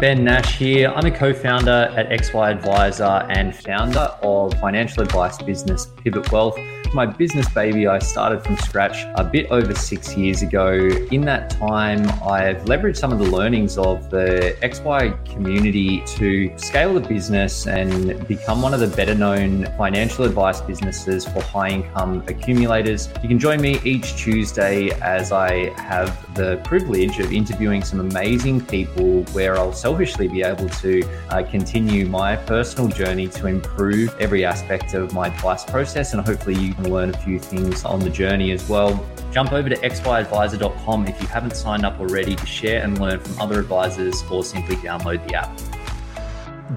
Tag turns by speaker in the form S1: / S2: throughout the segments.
S1: Ben Nash here. I'm a co founder at XY Advisor and founder of financial advice business Pivot Wealth my business baby I started from scratch a bit over six years ago. In that time, I've leveraged some of the learnings of the XY community to scale the business and become one of the better known financial advice businesses for high income accumulators. You can join me each Tuesday as I have the privilege of interviewing some amazing people where I'll selfishly be able to uh, continue my personal journey to improve every aspect of my advice process and hopefully you can learn a few things on the journey as well. Jump over to xyadvisor.com if you haven't signed up already to share and learn from other advisors or simply download the app.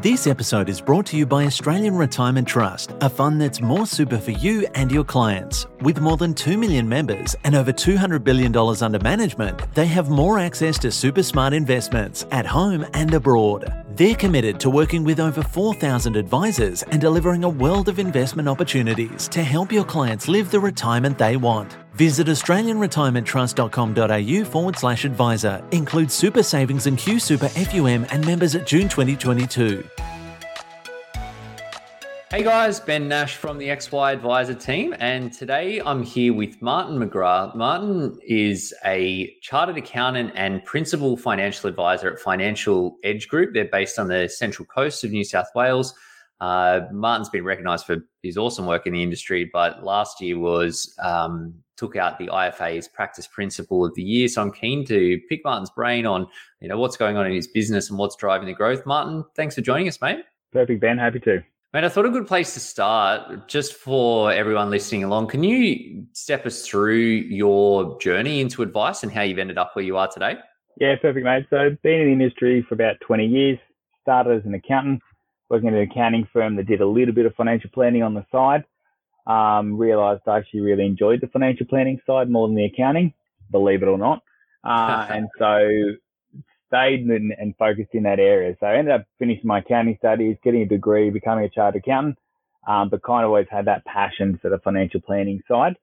S2: This episode is brought to you by Australian Retirement Trust, a fund that's more super for you and your clients. With more than 2 million members and over $200 billion under management, they have more access to super smart investments at home and abroad. They're committed to working with over 4,000 advisors and delivering a world of investment opportunities to help your clients live the retirement they want. Visit AustralianRetirementTrust.com.au forward slash advisor. Includes super savings and QSuper FUM and members at June 2022.
S1: Hey guys, Ben Nash from the XY Advisor team, and today I'm here with Martin McGrath. Martin is a chartered accountant and principal financial advisor at Financial Edge Group. They're based on the central coast of New South Wales. Uh, Martin's been recognised for his awesome work in the industry, but last year was um, took out the IFA's Practice Principal of the Year. So I'm keen to pick Martin's brain on you know what's going on in his business and what's driving the growth. Martin, thanks for joining us, mate.
S3: Perfect, Ben. Happy to.
S1: Mate, I thought a good place to start, just for everyone listening along, can you step us through your journey into advice and how you've ended up where you are today?
S3: Yeah, perfect, mate. So, been in the industry for about 20 years, started as an accountant, working at an accounting firm that did a little bit of financial planning on the side. Um, realized I actually really enjoyed the financial planning side more than the accounting, believe it or not. Uh, and so stayed and, and, focused in that area. So I ended up finishing my accounting studies, getting a degree, becoming a chartered accountant, um, but kind of always had that passion for the financial planning side.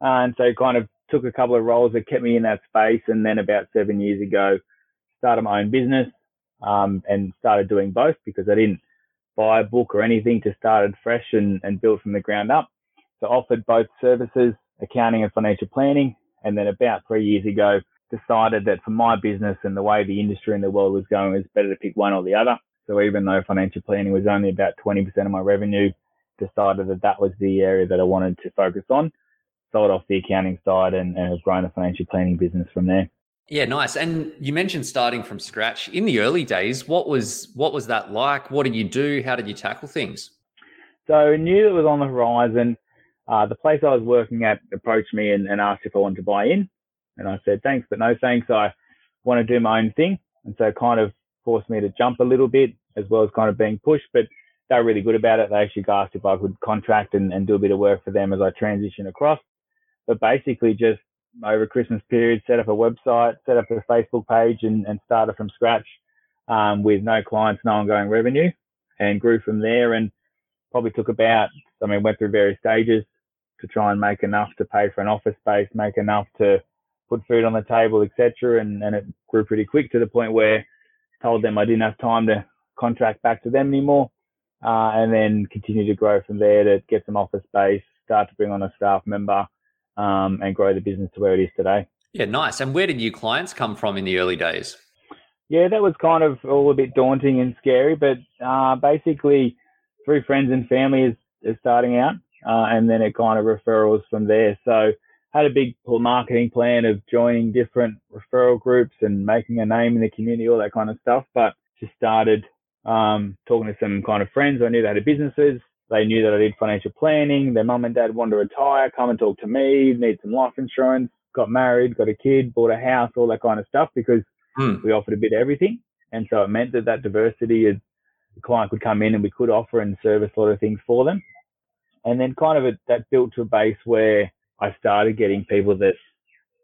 S3: Uh, and so kind of took a couple of roles that kept me in that space. And then about seven years ago, started my own business um, and started doing both because I didn't buy a book or anything to start it fresh and, and build from the ground up. So offered both services, accounting and financial planning. And then about three years ago, decided that for my business and the way the industry and the world was going, it was better to pick one or the other. So even though financial planning was only about 20% of my revenue, decided that that was the area that I wanted to focus on. Sold off the accounting side and, and have grown the financial planning business from there.
S1: Yeah, nice. And you mentioned starting from scratch in the early days. What was what was that like? What did you do? How did you tackle things?
S3: So knew it was on the horizon. Uh, the place I was working at approached me and, and asked if I wanted to buy in. And I said, thanks, but no thanks. I want to do my own thing. And so kind of forced me to jump a little bit as well as kind of being pushed, but they're really good about it. They actually asked if I could contract and, and do a bit of work for them as I transition across. But basically just over Christmas period, set up a website, set up a Facebook page and, and started from scratch um, with no clients, no ongoing revenue and grew from there and probably took about, I mean, went through various stages to try and make enough to pay for an office space, make enough to put food on the table, etc. And, and it grew pretty quick to the point where I told them I didn't have time to contract back to them anymore. Uh, and then continue to grow from there to get some office space, start to bring on a staff member, um, and grow the business to where it is today.
S1: Yeah, nice. And where did your clients come from in the early days?
S3: Yeah, that was kind of all a bit daunting and scary, but uh, basically through friends and family is, is starting out, uh, and then it kind of referrals from there. So had a big marketing plan of joining different referral groups and making a name in the community, all that kind of stuff. But just started um, talking to some kind of friends I knew they had businesses. They knew that I did financial planning. Their mum and dad wanted to retire, come and talk to me, need some life insurance, got married, got a kid, bought a house, all that kind of stuff because mm. we offered a bit of everything. And so it meant that that diversity had the client could come in and we could offer and service a lot of things for them. And then kind of a, that built to a base where I started getting people that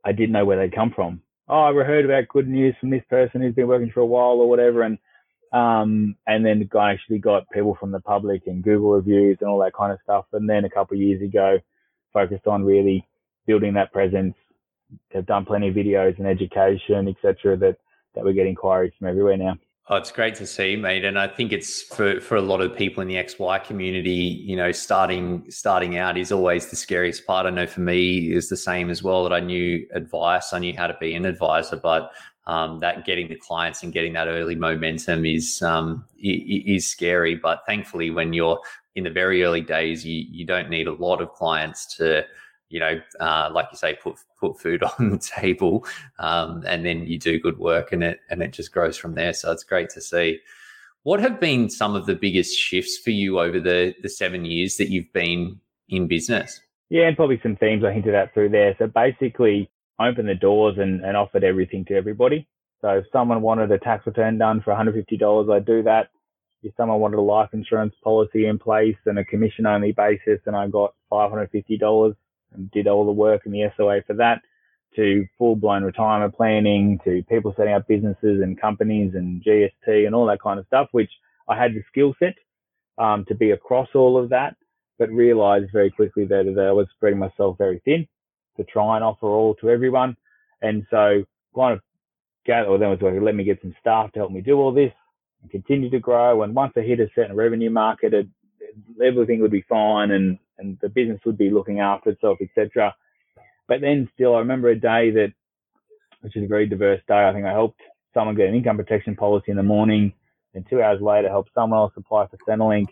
S3: I didn't know where they'd come from. Oh, I heard about good news from this person who's been working for a while or whatever. And, um, and then I actually got people from the public and Google reviews and all that kind of stuff. And then a couple of years ago, focused on really building that presence. Have done plenty of videos and education, etc. That that we get inquiries from everywhere now.
S1: Oh, it's great to see, mate. And I think it's for, for a lot of people in the XY community, you know, starting starting out is always the scariest part. I know for me is the same as well that I knew advice, I knew how to be an advisor, but um, that getting the clients and getting that early momentum is um, is scary. But thankfully, when you're in the very early days, you you don't need a lot of clients to you know, uh, like you say, put put food on the table, um, and then you do good work, and it and it just grows from there. So it's great to see. What have been some of the biggest shifts for you over the the seven years that you've been in business?
S3: Yeah, and probably some themes I hinted at through there. So basically, open the doors and, and offered everything to everybody. So if someone wanted a tax return done for $150, I'd do that. If someone wanted a life insurance policy in place and a commission only basis, and I got $550, and did all the work in the SOA for that to full blown retirement planning to people setting up businesses and companies and GST and all that kind of stuff, which I had the skill set um, to be across all of that, but realized very quickly that, that I was spreading myself very thin to try and offer all to everyone. And so kind of gather, or then was like, let me get some staff to help me do all this and continue to grow. And once I hit a certain revenue market, it, everything would be fine and and the business would be looking after itself, etc. But then still, I remember a day that, which is a very diverse day. I think I helped someone get an income protection policy in the morning, and two hours later, helped someone else apply for Centrelink,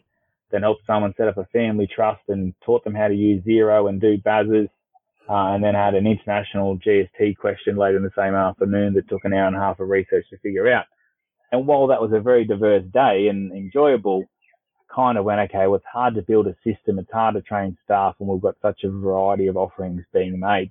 S3: then helped someone set up a family trust and taught them how to use Xero and do BASs, uh, and then had an international GST question later in the same afternoon that took an hour and a half of research to figure out. And while that was a very diverse day and enjoyable, kind of went, okay, well, it's hard to build a system. It's hard to train staff and we've got such a variety of offerings being made.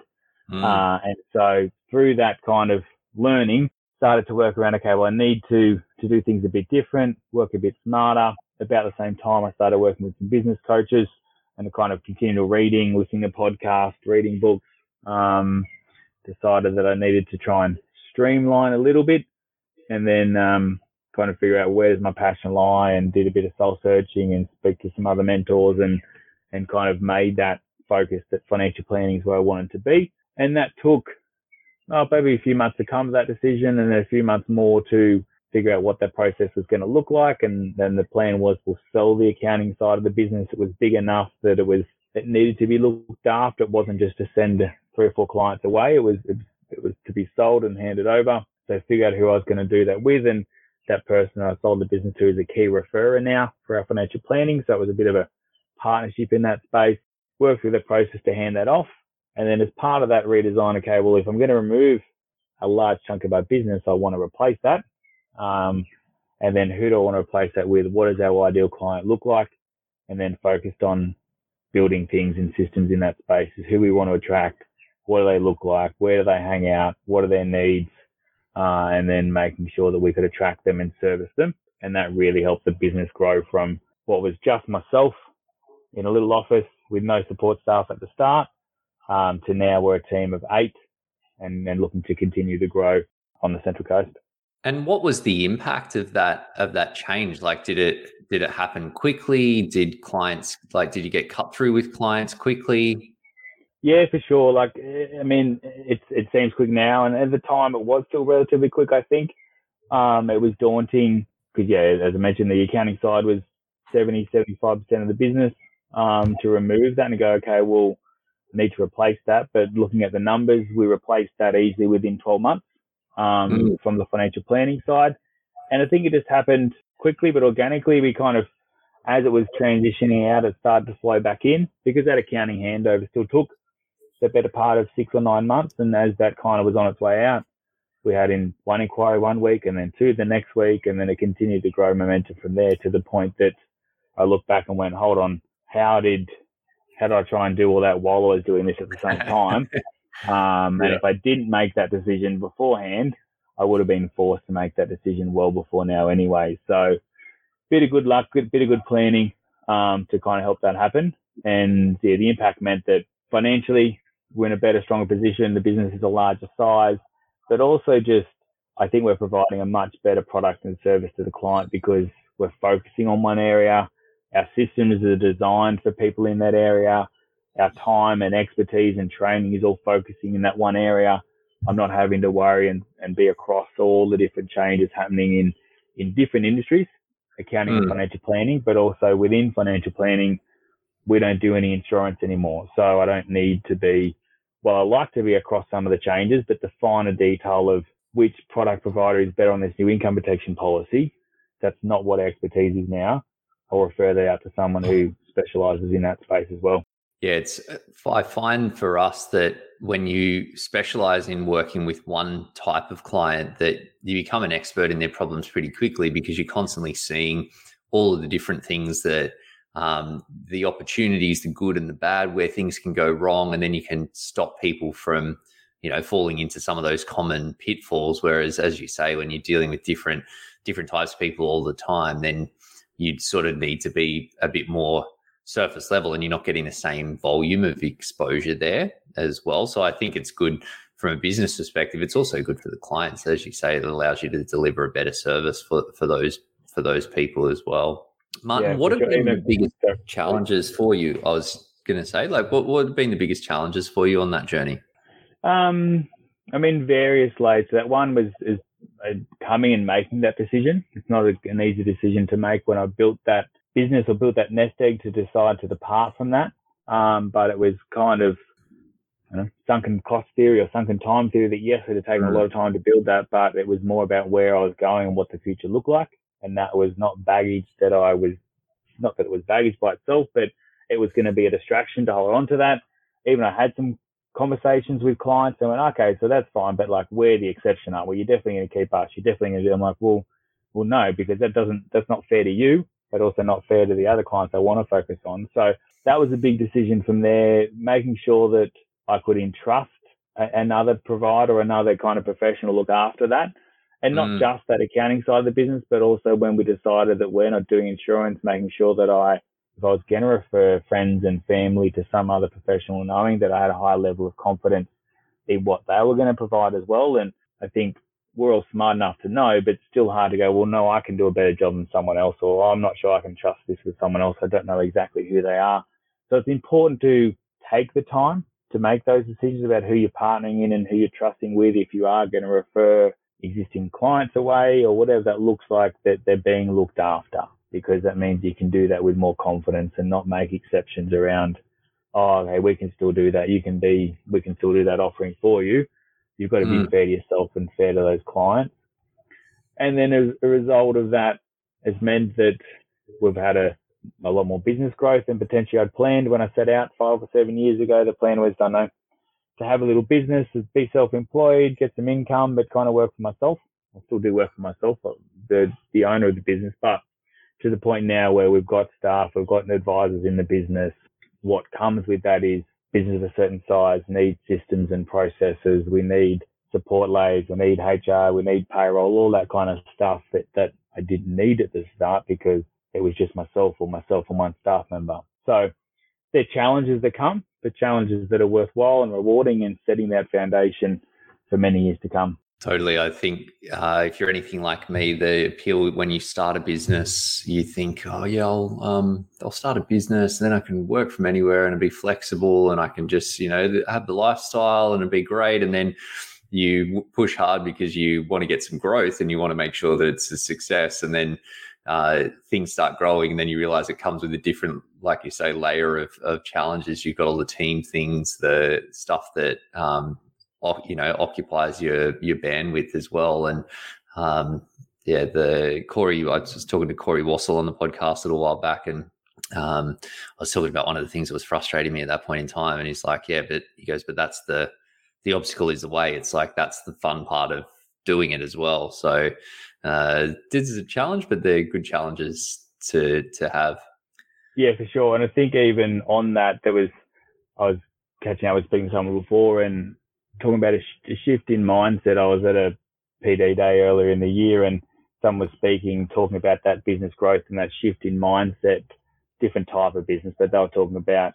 S3: Mm. Uh, and so through that kind of learning, started to work around, okay, well, I need to, to do things a bit different, work a bit smarter. About the same time, I started working with some business coaches and kind of continual reading, listening to podcasts, reading books. Um, decided that I needed to try and streamline a little bit. And then, um, kind of figure out where does my passion lie and did a bit of soul searching and speak to some other mentors and, and kind of made that focus that financial planning is where I wanted to be. And that took oh, maybe a few months to come to that decision and then a few months more to figure out what that process was going to look like. And then the plan was we'll sell the accounting side of the business. It was big enough that it was, it needed to be looked after. It wasn't just to send three or four clients away. It was, it, it was to be sold and handed over. So figure out who I was going to do that with. And that person I sold the business to is a key referrer now for our financial planning. So it was a bit of a partnership in that space. Worked through the process to hand that off. And then as part of that redesign, okay, well, if I'm going to remove a large chunk of our business, I want to replace that. Um, and then who do I want to replace that with? What does our ideal client look like? And then focused on building things and systems in that space is who we want to attract. What do they look like? Where do they hang out? What are their needs? uh, and then making sure that we could attract them and service them. And that really helped the business grow from what was just myself in a little office with no support staff at the start um, to now we're a team of eight and, and looking to continue to grow on the Central Coast.
S1: And what was the impact of that of that change? Like, did it did it happen quickly? Did clients like did you get cut through with clients quickly?
S3: Yeah, for sure. Like, I mean, it it seems quick now, and at the time it was still relatively quick. I think um, it was daunting because, yeah, as I mentioned, the accounting side was 70, 75 percent of the business. Um, to remove that and go, okay, we'll need to replace that. But looking at the numbers, we replaced that easily within 12 months um, mm. from the financial planning side. And I think it just happened quickly, but organically. We kind of, as it was transitioning out, it started to flow back in because that accounting handover still took the better part of six or nine months. And as that kind of was on its way out, we had in one inquiry one week and then two the next week. And then it continued to grow momentum from there to the point that I looked back and went, hold on, how did, how did I try and do all that while I was doing this at the same time? Um, and if I didn't make that decision beforehand, I would have been forced to make that decision well before now anyway. So bit of good luck, good bit of good planning um, to kind of help that happen. And yeah, the impact meant that financially we're in a better, stronger position. The business is a larger size, but also just I think we're providing a much better product and service to the client because we're focusing on one area. Our systems are designed for people in that area. Our time and expertise and training is all focusing in that one area. I'm not having to worry and, and be across all the different changes happening in, in different industries, accounting mm. and financial planning, but also within financial planning, we don't do any insurance anymore. So I don't need to be, well, I like to be across some of the changes, but the finer detail of which product provider is better on this new income protection policy, that's not what our expertise is now. I'll refer that out to someone who specializes in that space as well.
S1: Yeah, it's uh, I find for us that when you specialize in working with one type of client that you become an expert in their problems pretty quickly because you're constantly seeing all of the different things that um, the opportunities, the good and the bad, where things can go wrong, and then you can stop people from you know falling into some of those common pitfalls. Whereas, as you say, when you're dealing with different different types of people all the time, then you'd sort of need to be a bit more surface level and you're not getting the same volume of exposure there as well. So I think it's good from a business perspective. It's also good for the clients, as you say, it allows you to deliver a better service for, for those for those people as well. Martin, yeah, what have been the biggest challenges for you? I was going to say, like, what, what have been the biggest challenges for you on that journey?
S3: Um, I mean, various layers. That one was is uh, coming and making that decision. It's not an easy decision to make. When I built that business or built that nest egg to decide to depart from that. Um, but it was kind of you know, sunken cost theory or sunken time theory that yes, it had taken a lot of time to build that, but it was more about where I was going and what the future looked like. And that was not baggage that I was, not that it was baggage by itself, but it was going to be a distraction to hold on to that. Even I had some conversations with clients and went, okay, so that's fine, but like where the exception are, well, you're definitely going to keep us. You're definitely going to do. I'm like, well, well, no, because that doesn't, that's not fair to you but also not fair to the other clients I want to focus on. So that was a big decision from there, making sure that I could entrust another provider another kind of professional look after that. And not mm. just that accounting side of the business, but also when we decided that we're not doing insurance, making sure that I, if I was going to refer friends and family to some other professional, knowing that I had a high level of confidence in what they were going to provide as well. And I think we're all smart enough to know, but it's still hard to go, well, no, I can do a better job than someone else, or I'm not sure I can trust this with someone else. I don't know exactly who they are. So it's important to take the time to make those decisions about who you're partnering in and who you're trusting with. If you are going to refer existing clients away or whatever that looks like, that they're being looked after, because that means you can do that with more confidence and not make exceptions around, oh, okay, we can still do that. You can be, we can still do that offering for you You've got to be mm. fair to yourself and fair to those clients. And then as a result of that, has meant that we've had a, a lot more business growth than potentially I'd planned when I set out five or seven years ago. The plan was, I know, to have a little business, be self-employed, get some income, but kind of work for myself. I still do work for myself, the the owner of the business, but to the point now where we've got staff, we've got advisors in the business. What comes with that is business of a certain size needs systems and processes. We need support layers. We need HR. We need payroll, all that kind of stuff that, that I didn't need at the start because it was just myself or myself and one staff member. So there are challenges that come, but challenges that are worthwhile and rewarding and setting that foundation for many years to come.
S1: Totally. I think uh, if you're anything like me, the appeal when you start a business, you think, oh yeah, I'll um, I'll start a business, and then I can work from anywhere and be flexible, and I can just you know have the lifestyle and it'd be great. And then you push hard because you want to get some growth and you want to make sure that it's a success. And then uh, things start growing, and then you realize it comes with a different, like you say, layer of, of challenges. You've got all the team things, the stuff that um, you know occupies your your bandwidth as well. And um, yeah, the Corey, I was talking to Corey Wassel on the podcast a little while back, and um, I was talking about one of the things that was frustrating me at that point in time. And he's like, "Yeah, but he goes, but that's the the obstacle is the way. It's like that's the fun part of doing it as well. So uh, this is a challenge, but they're good challenges to to have.
S3: Yeah, for sure. And I think even on that, there was I was catching up with speaking to someone before, and talking about a, sh- a shift in mindset. I was at a PD day earlier in the year and someone was speaking, talking about that business growth and that shift in mindset, different type of business, but they were talking about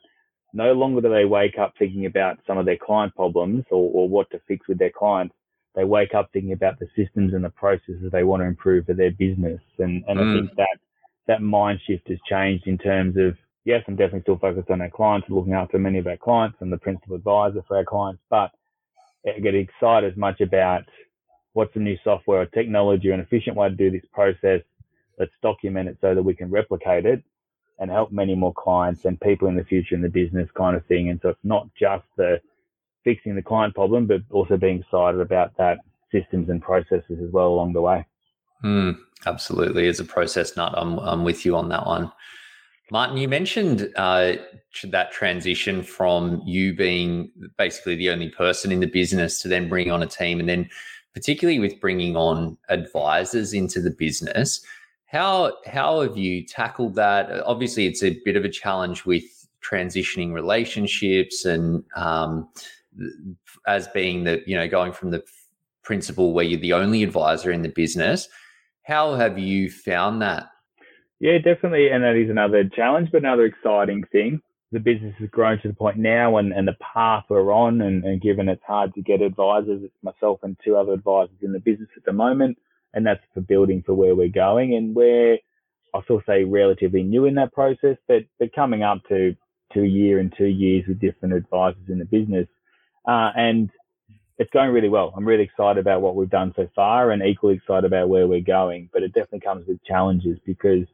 S3: no longer do they wake up thinking about some of their client problems or, or what to fix with their clients. They wake up thinking about the systems and the processes they want to improve for their business. And, and mm. I think that that mind shift has changed in terms of, yes, I'm definitely still focused on our clients, and looking after many of our clients and the principal advisor for our clients, but get excited as much about what's the new software or technology or an efficient way to do this process. Let's document it so that we can replicate it and help many more clients and people in the future in the business kind of thing. And so it's not just the fixing the client problem, but also being excited about that systems and processes as well along the way.
S1: Mm, absolutely. As a process nut, I'm, I'm with you on that one. Martin, you mentioned uh, that transition from you being basically the only person in the business to then bring on a team, and then particularly with bringing on advisors into the business. How how have you tackled that? Obviously, it's a bit of a challenge with transitioning relationships and um, as being the you know going from the principal where you're the only advisor in the business. How have you found that?
S3: Yeah, definitely. And that is another challenge, but another exciting thing. The business has grown to the point now and, and the path we're on, and, and given it's hard to get advisors, it's myself and two other advisors in the business at the moment. And that's for building for where we're going. And we're, I'll still say, relatively new in that process, but, but coming up to, to a year and two years with different advisors in the business. Uh, and it's going really well. I'm really excited about what we've done so far and equally excited about where we're going. But it definitely comes with challenges because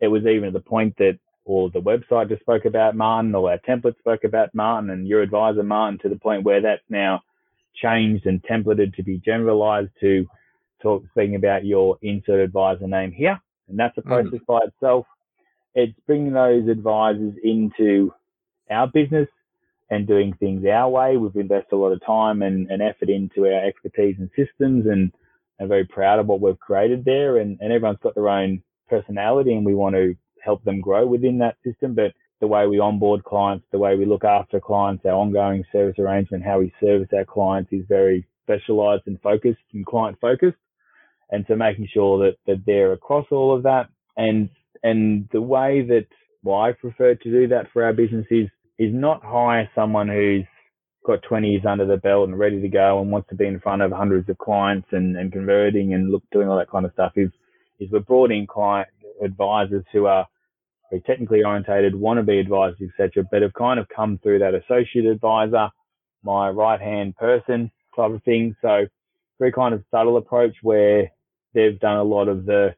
S3: it was even at the point that all the website just spoke about Martin, all our templates spoke about Martin and your advisor Martin to the point where that's now changed and templated to be generalized to talk speaking about your insert advisor name here. And that's a mm. process mm. by itself. It's bringing those advisors into our business and doing things our way. We've invested a lot of time and, and effort into our expertise and systems and are very proud of what we've created there. And, and everyone's got their own personality and we want to help them grow within that system. But the way we onboard clients, the way we look after clients, our ongoing service arrangement, how we service our clients is very specialized and focused and client focused. And so making sure that, that they're across all of that. And, and the way that well, I prefer to do that for our business is, is not hire someone who's got 20 years under the belt and ready to go and wants to be in front of hundreds of clients and, and converting and look, doing all that kind of stuff is is we're brought in client advisors who are very technically orientated, want to be advisors, etc., but have kind of come through that associate advisor, my right hand person type of thing. So very kind of subtle approach where they've done a lot of the,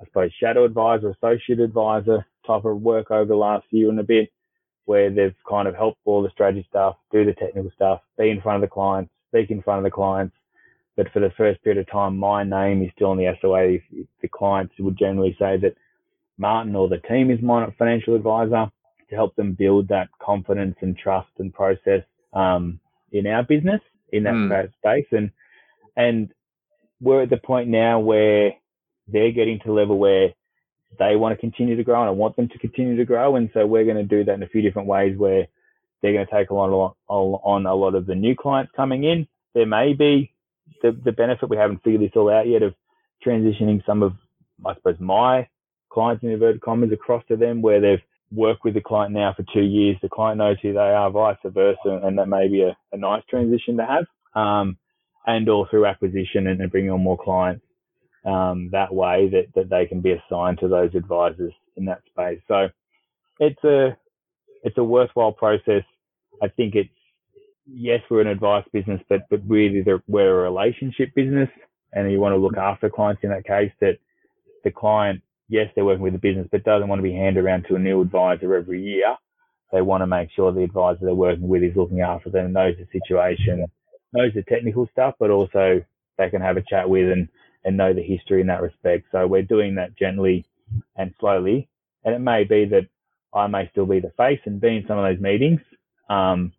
S3: I suppose, shadow advisor, associate advisor type of work over the last year and a bit, where they've kind of helped all the strategy stuff, do the technical stuff, be in front of the clients, speak in front of the clients, but for the first period of time, my name is still on the SOA. The clients would generally say that Martin or the team is my financial advisor to help them build that confidence and trust and process um, in our business in that mm. space. And and we're at the point now where they're getting to a level where they want to continue to grow and I want them to continue to grow. And so we're going to do that in a few different ways where they're going to take a lot on a lot of the new clients coming in. There may be the, the benefit, we haven't figured this all out yet, of transitioning some of, I suppose, my clients in inverted commas across to them where they've worked with the client now for two years. The client knows who they are, vice versa, and that may be a, a nice transition to have. Um, and or through acquisition and, and bringing on more clients um, that way that, that they can be assigned to those advisors in that space. So it's a it's a worthwhile process. I think it's yes, we're an advice business, but but really we're a relationship business, and you want to look after clients in that case. That the client, yes, they're working with the business, but doesn't want to be handed around to a new advisor every year. They want to make sure the advisor they're working with is looking after them, knows the situation, knows the technical stuff, but also they can have a chat with and and know the history in that respect. So we're doing that gently and slowly, and it may be that I may still be the face and be in some of those meetings. Um,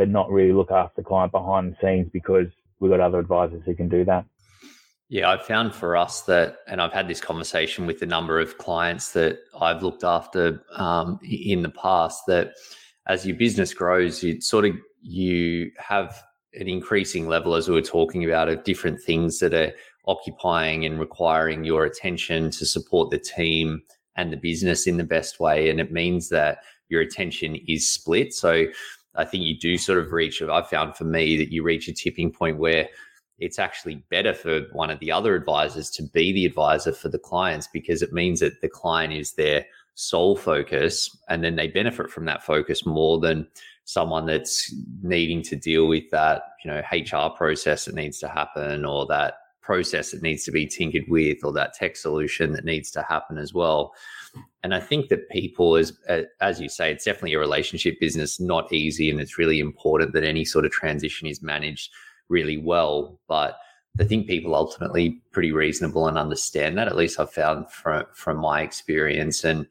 S3: but not really look after the client behind the scenes because we've got other advisors who can do that.
S1: Yeah, I've found for us that, and I've had this conversation with a number of clients that I've looked after um, in the past, that as your business grows, you sort of you have an increasing level, as we were talking about, of different things that are occupying and requiring your attention to support the team and the business in the best way. And it means that your attention is split. So I think you do sort of reach, I've found for me that you reach a tipping point where it's actually better for one of the other advisors to be the advisor for the clients because it means that the client is their sole focus and then they benefit from that focus more than someone that's needing to deal with that you know hr process that needs to happen or that process that needs to be tinkered with or that tech solution that needs to happen as well and i think that people as as you say it's definitely a relationship business not easy and it's really important that any sort of transition is managed really well but I think people ultimately pretty reasonable and understand that. At least I've found from from my experience, and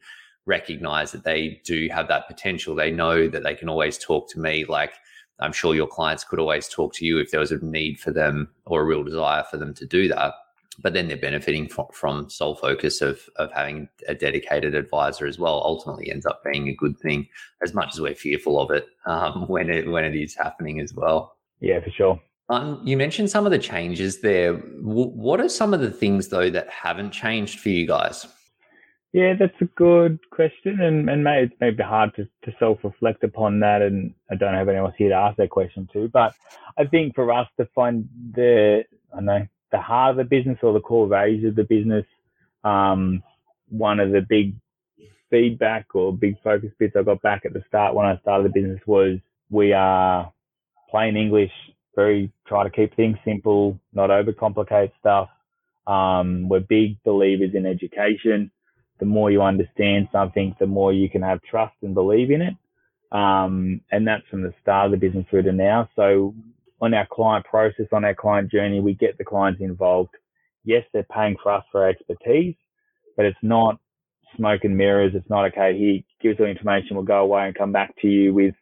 S1: recognize that they do have that potential. They know that they can always talk to me. Like I'm sure your clients could always talk to you if there was a need for them or a real desire for them to do that. But then they're benefiting from, from sole focus of of having a dedicated advisor as well. Ultimately, ends up being a good thing, as much as we're fearful of it um, when it when it is happening as well.
S3: Yeah, for sure.
S1: Um, you mentioned some of the changes there. W- what are some of the things though that haven't changed for you guys?
S3: Yeah, that's a good question, and and maybe it's maybe hard to, to self reflect upon that, and I don't have anyone here to ask that question to. But I think for us to find the I don't know the heart of the business or the core values of the business, um, one of the big feedback or big focus bits I got back at the start when I started the business was we are plain English very try to keep things simple, not overcomplicate stuff. Um, we're big believers in education. The more you understand something, the more you can have trust and believe in it. Um, and that's from the start of the business through to now. So on our client process, on our client journey, we get the clients involved. Yes, they're paying for us for our expertise, but it's not smoke and mirrors. It's not okay. Here, give us information. We'll go away and come back to you with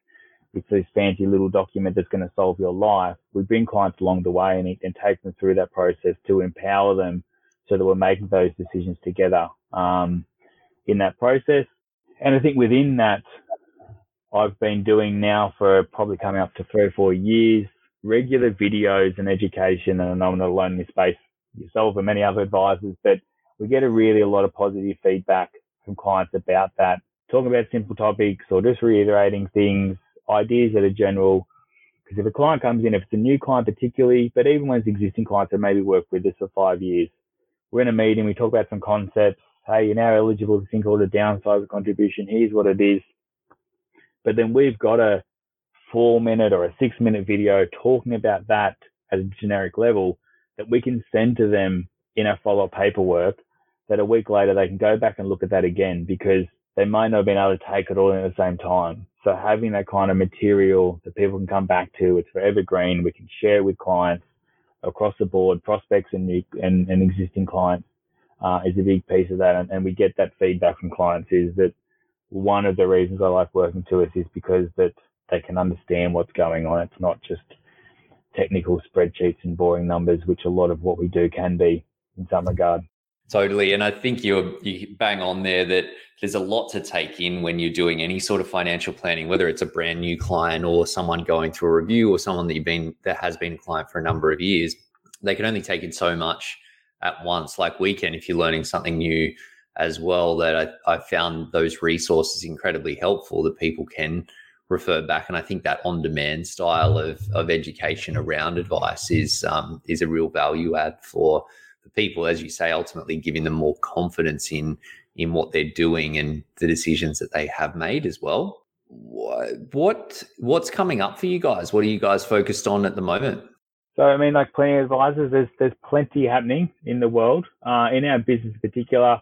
S3: it's this fancy little document that's going to solve your life. We bring clients along the way and, and take them through that process to empower them so that we're making those decisions together um, in that process. And I think within that, I've been doing now for probably coming up to three or four years, regular videos and education. And I'm not alone in this space yourself and many other advisors, but we get a really a lot of positive feedback from clients about that. Talking about simple topics or just reiterating things, ideas that are general. Because if a client comes in, if it's a new client particularly, but even when it's existing clients that maybe worked with us for five years, we're in a meeting, we talk about some concepts. Hey, you're now eligible to think called a downsizer contribution. Here's what it is. But then we've got a four minute or a six minute video talking about that at a generic level that we can send to them in our follow up paperwork that a week later they can go back and look at that again because they might not have been able to take it all in at the same time. So having that kind of material that people can come back to, it's forever green. We can share with clients across the board, prospects and new and, and existing clients uh, is a big piece of that. And, and we get that feedback from clients is that one of the reasons I like working to us is because that they can understand what's going on. It's not just technical spreadsheets and boring numbers, which a lot of what we do can be in some regard.
S1: Totally. And I think you're you bang on there that there's a lot to take in when you're doing any sort of financial planning, whether it's a brand new client or someone going through a review or someone that you've been that has been a client for a number of years. They can only take in so much at once, like we can if you're learning something new as well. That I, I found those resources incredibly helpful that people can refer back. And I think that on-demand style of of education around advice is um, is a real value add for for people, as you say, ultimately giving them more confidence in in what they're doing and the decisions that they have made as well. What what's coming up for you guys? What are you guys focused on at the moment?
S3: So I mean, like of advisors, there's there's plenty happening in the world. Uh, in our business in particular,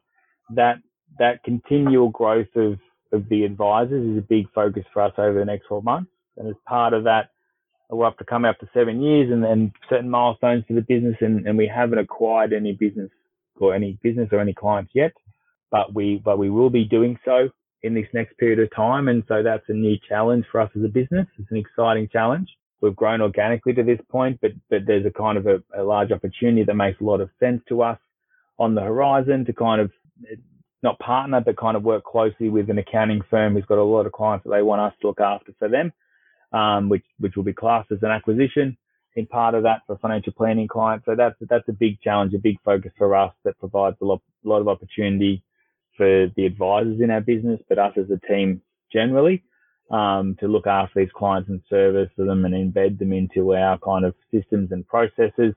S3: that that continual growth of of the advisors is a big focus for us over the next 12 months. And as part of that, we're up to come after seven years and, and certain milestones for the business and, and we haven't acquired any business or any business or any clients yet, but we, but we will be doing so in this next period of time. And so that's a new challenge for us as a business. It's an exciting challenge. We've grown organically to this point, but, but there's a kind of a, a large opportunity that makes a lot of sense to us on the horizon to kind of not partner, but kind of work closely with an accounting firm who's got a lot of clients that they want us to look after for them um, which which will be classed as an acquisition in part of that for financial planning clients. So that's that's a big challenge, a big focus for us that provides a lot, a lot of opportunity for the advisors in our business, but us as a team generally um, to look after these clients and service them and embed them into our kind of systems and processes,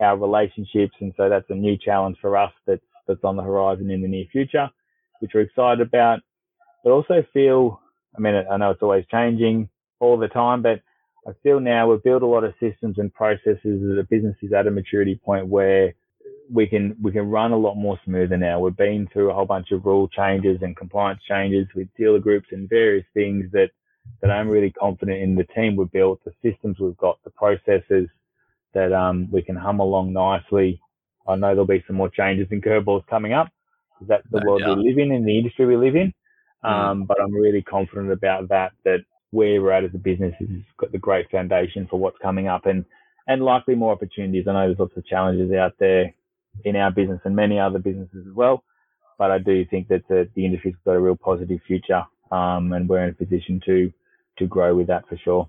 S3: our relationships. And so that's a new challenge for us that's, that's on the horizon in the near future, which we're excited about, but also feel, I mean, I know it's always changing all the time, but I feel now we've built a lot of systems and processes that the business is at a maturity point where we can we can run a lot more smoother now. We've been through a whole bunch of rule changes and compliance changes with dealer groups and various things that that I'm really confident in the team we've built, the systems we've got, the processes that um, we can hum along nicely. I know there'll be some more changes and curveballs coming up. That's the world yeah. we live in, in the industry we live in. Mm. Um, but I'm really confident about that. That where we're at as a business has got the great foundation for what's coming up and and likely more opportunities. I know there's lots of challenges out there in our business and many other businesses as well. But I do think that the, the industry's got a real positive future, um, and we're in a position to to grow with that for sure.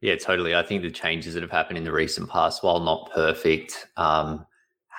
S1: Yeah, totally. I think the changes that have happened in the recent past, while not perfect, um,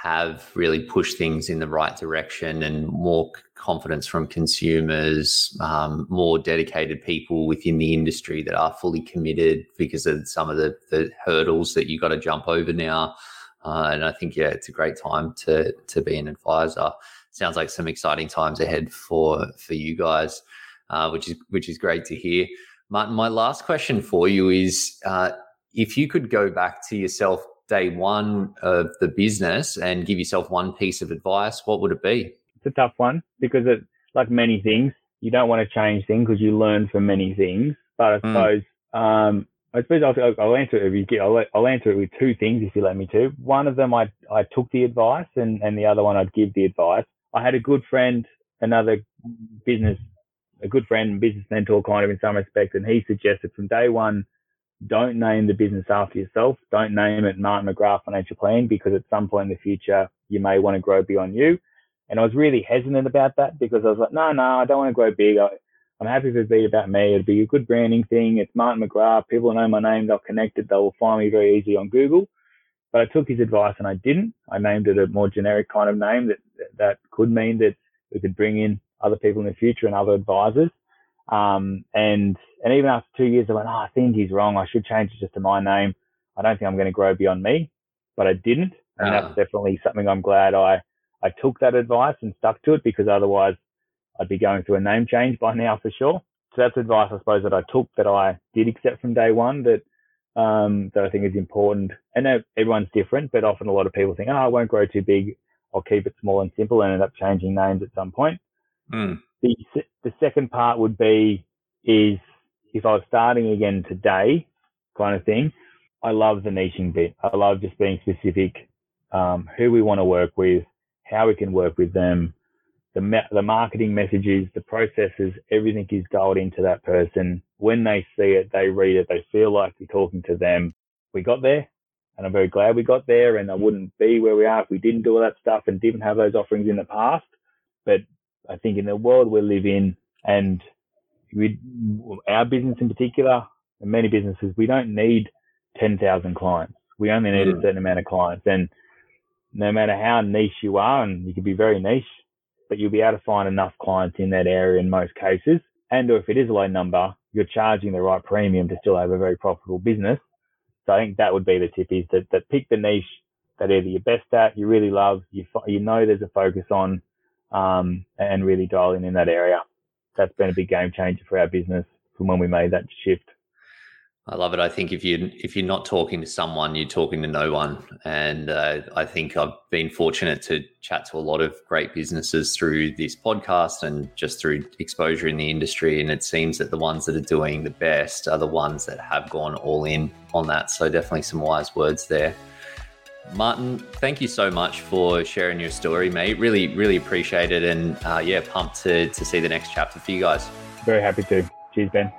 S1: have really pushed things in the right direction and more confidence from consumers, um, more dedicated people within the industry that are fully committed because of some of the, the hurdles that you've got to jump over now. Uh, and I think yeah, it's a great time to to be an advisor. Sounds like some exciting times ahead for for you guys, uh, which is which is great to hear. Martin, my last question for you is: uh, if you could go back to yourself day one of the business and give yourself one piece of advice, what would it be?
S3: It's a tough one because it, like many things, you don't want to change things because you learn from many things. But I mm. suppose um, I suppose I'll, I'll answer it if you get, I'll, I'll, answer it with two things if you let me to. One of them, I, I took the advice and, and the other one, I'd give the advice. I had a good friend, another business, a good friend, business mentor kind of in some respect, and he suggested from day one, don't name the business after yourself. Don't name it Martin McGrath Financial Plan because at some point in the future, you may want to grow beyond you. And I was really hesitant about that because I was like, no, no, I don't want to grow big. I, I'm happy for be about me. It'd be a good branding thing. It's Martin McGrath. People know my name. They'll connect it. They will find me very easy on Google. But I took his advice and I didn't. I named it a more generic kind of name that that could mean that we could bring in other people in the future and other advisors. Um, and and even after two years, I went, oh, I think he's wrong. I should change it just to my name. I don't think I'm going to grow beyond me, but I didn't. And uh. that's definitely something I'm glad I I took that advice and stuck to it because otherwise I'd be going through a name change by now for sure. So that's advice, I suppose, that I took that I did accept from day one that um, that I think is important. And everyone's different, but often a lot of people think, oh, I won't grow too big. I'll keep it small and simple and end up changing names at some point. Mm. The, the second part would be is if I was starting again today kind of thing, I love the niching bit. I love just being specific, um, who we want to work with, how we can work with them, the, the marketing messages, the processes, everything is dialed into that person. When they see it, they read it, they feel like you're talking to them. We got there and I'm very glad we got there and I wouldn't be where we are if we didn't do all that stuff and didn't have those offerings in the past. But I think in the world we live in and we, our business in particular and many businesses, we don't need 10,000 clients. We only need mm. a certain amount of clients and no matter how niche you are, and you can be very niche, but you'll be able to find enough clients in that area in most cases. And if it is a low number, you're charging the right premium to still have a very profitable business. So I think that would be the tip is that, that pick the niche that either you're best at, you really love, you, you know there's a focus on, um, and really dial in in that area. That's been a big game changer for our business from when we made that shift.
S1: I love it. I think if you if you're not talking to someone, you're talking to no one. And uh, I think I've been fortunate to chat to a lot of great businesses through this podcast and just through exposure in the industry. And it seems that the ones that are doing the best are the ones that have gone all in on that. So definitely some wise words there. Martin, thank you so much for sharing your story, mate. Really, really appreciate it. And uh, yeah, pumped to to see the next chapter for you guys.
S3: Very happy to. Cheers, Ben.